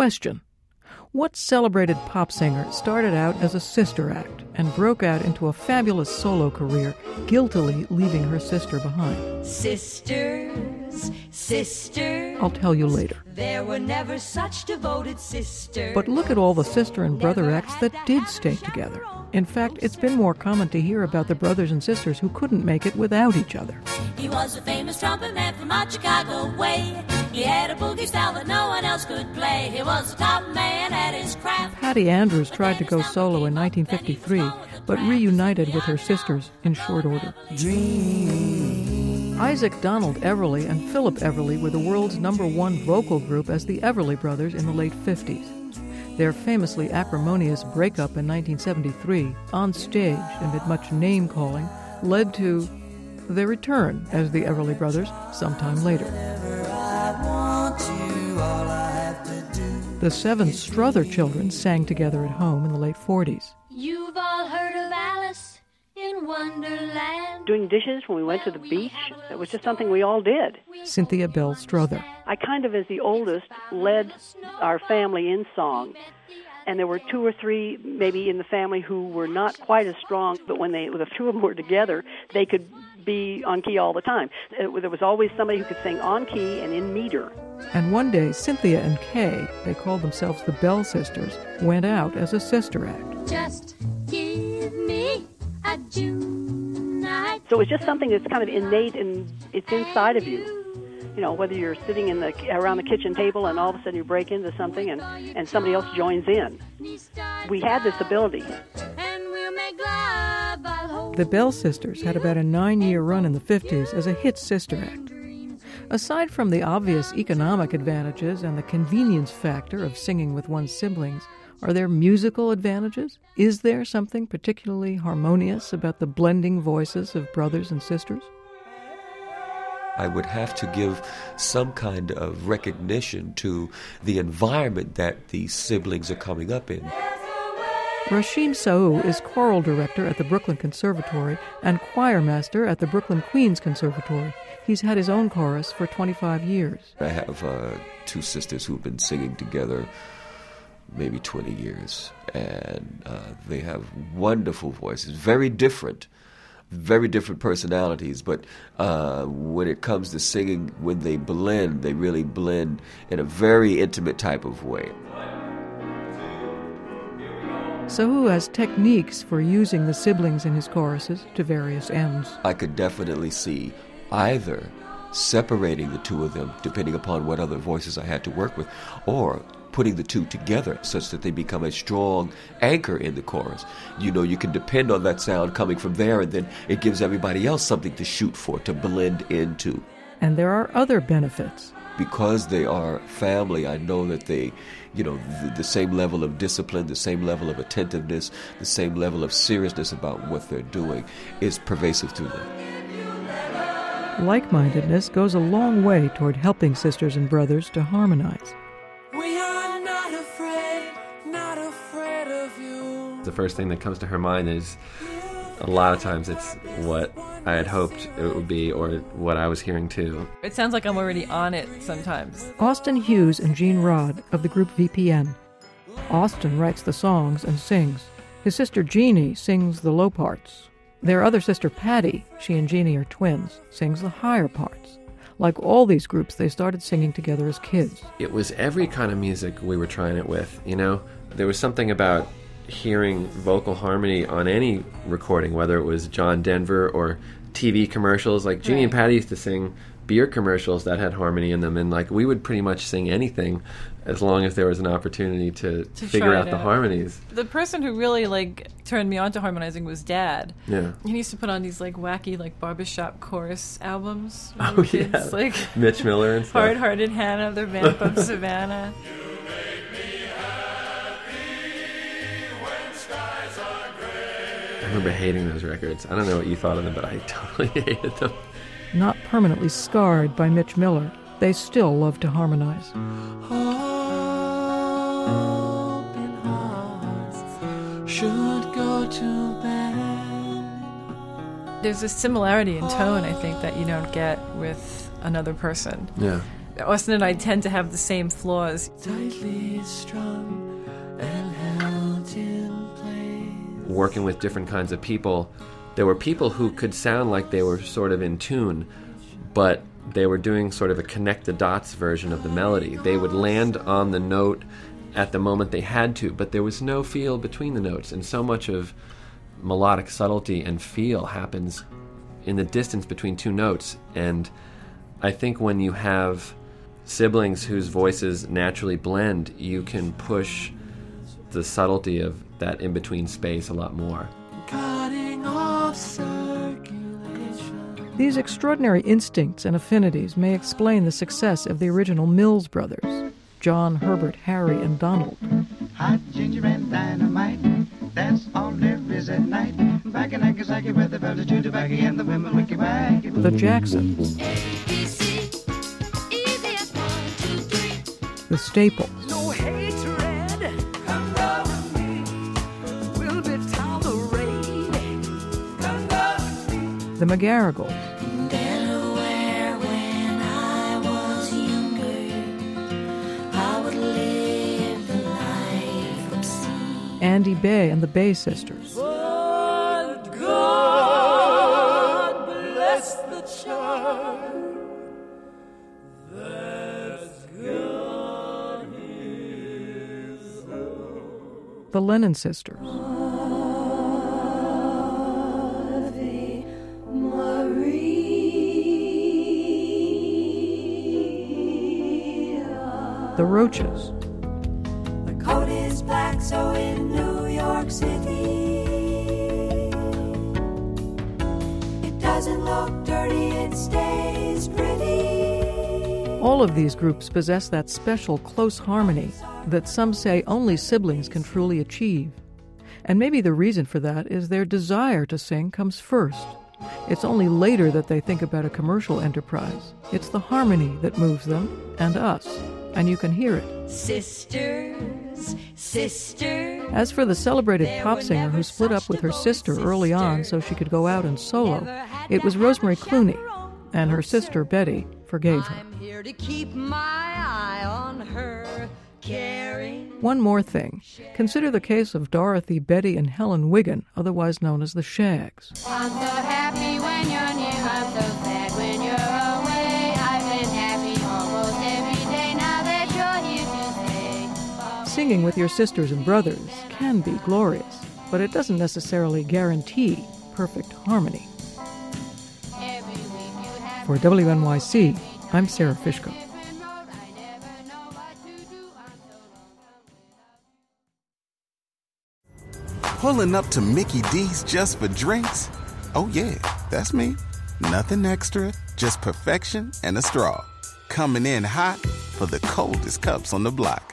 Question What celebrated pop singer started out as a sister act and broke out into a fabulous solo career, guiltily leaving her sister behind? Sisters, sisters. I'll tell you later. There were never such devoted sisters. But look at all the sister and brother acts that did stay together. In fact, it's been more common to hear about the brothers and sisters who couldn't make it without each other. He was a famous trumpet man from our Chicago way. He had a boogie style that no one else could play. He was a top man at his craft. Patty Andrews tried to go solo in 1953, but reunited with her sisters in short order. Isaac Donald Everly and Philip Everly were the world's number one vocal group as the Everly Brothers in the late 50s. Their famously acrimonious breakup in 1973, on stage amid much name calling, led to their return as the Everly Brothers sometime later. The seven Strother children sang together at home in the late 40s. You've all heard of Alice in Wonderland. Doing dishes when we went to the beach, it was just something we all did. Cynthia Bell Strother. I kind of, as the oldest, led our family in song. And there were two or three, maybe in the family, who were not quite as strong. But when they, the two of them were together, they could be on key all the time. Uh, There was always somebody who could sing on key and in meter. And one day, Cynthia and Kay, they called themselves the Bell Sisters, went out as a sister act. Just give me a June night. So it's just something that's kind of innate and it's inside of you. You know, whether you're sitting in the around the kitchen table and all of a sudden you break into something and, and somebody else joins in. We had this ability. The Bell Sisters had about a nine year run in the 50s as a hit sister act. Aside from the obvious economic advantages and the convenience factor of singing with one's siblings, are there musical advantages? Is there something particularly harmonious about the blending voices of brothers and sisters? I would have to give some kind of recognition to the environment that these siblings are coming up in. Rashim Saou is choral director at the Brooklyn Conservatory and choir master at the Brooklyn Queens Conservatory. He's had his own chorus for 25 years. I have uh, two sisters who've been singing together maybe 20 years, and uh, they have wonderful voices, very different, very different personalities. But uh, when it comes to singing, when they blend, they really blend in a very intimate type of way. Saou has techniques for using the siblings in his choruses to various ends. I could definitely see either separating the two of them, depending upon what other voices I had to work with, or putting the two together such that they become a strong anchor in the chorus. You know, you can depend on that sound coming from there, and then it gives everybody else something to shoot for, to blend into. And there are other benefits. Because they are family, I know that they, you know, the, the same level of discipline, the same level of attentiveness, the same level of seriousness about what they're doing is pervasive through them. Like mindedness goes a long way toward helping sisters and brothers to harmonize. We are not afraid, not afraid of you. The first thing that comes to her mind is a lot of times it's what I had hoped it would be or what I was hearing too. It sounds like I'm already on it sometimes. Austin Hughes and Gene Rod of the group VPN. Austin writes the songs and sings. His sister Jeannie sings the low parts. Their other sister Patty, she and Jeannie are twins, sings the higher parts. Like all these groups, they started singing together as kids. It was every kind of music we were trying it with, you know? There was something about hearing vocal harmony on any recording, whether it was John Denver or TV commercials. Like Jeannie and Patty used to sing beer commercials that had harmony in them, and like we would pretty much sing anything as long as there was an opportunity to, To figure out the out. harmonies. The person who really like turned me on to harmonizing was Dad. Yeah. He used to put on these like wacky like barbershop chorus albums. Oh were yeah, like Mitch Miller and stuff. Hard Hearted Hannah, the band from Savannah. remember hating those records. I don't know what you thought of them, but I totally hated them. Not permanently scarred by Mitch Miller, they still love to harmonize. Open hearts should go to bed. There's a similarity in tone, I think, that you don't get with another person. Yeah. Austin and I tend to have the same flaws. Tightly strung working with different kinds of people, there were people who could sound like they were sort of in tune, but they were doing sort of a connect the dots version of the melody. They would land on the note at the moment they had to, but there was no feel between the notes, and so much of melodic subtlety and feel happens in the distance between two notes. And I think when you have siblings whose voices naturally blend, you can push the subtlety of that in between space a lot more. Cutting off circulation. These extraordinary instincts and affinities may explain the success of the original Mills brothers John, Herbert, Harry, and Donald. Hot ginger and dynamite. That's all there is at night. Back in Nagasaki where the fellas chew tobacco and the women wicky wacky. The Jacksons, the Staples, No hatred. The McGarrigles, Delaware when I was younger. I would live the life of sea. Andy Bey and the Bey sisters, But God bless the child. That's got his the Lennon sisters, the Roaches, The coat is black, so in New York City, it doesn't look dirty, it stays pretty. All of these groups possess that special close harmony that some say only siblings can truly achieve. And maybe the reason for that is their desire to sing comes first. It's only later that they think about a commercial enterprise. It's the harmony that moves them and us, and you can hear it. Sisters, sisters. As for the celebrated pop singer who split up with her sister early on so she could go out and solo, it was Rosemary Clooney, and her sister Betty forgave her. I'm here to keep my eye on her. One more thing. Consider the case of Dorothy, Betty, and Helen Wiggin, otherwise known as the Shaggs. Singing with your sisters and brothers can be glorious, but it doesn't necessarily guarantee perfect harmony. For WNYC, I'm Sara Fishko. Pulling up to Mickey D's just for drinks? Oh, yeah, that's me. Nothing extra, just perfection and a straw. Coming in hot for the coldest cups on the block.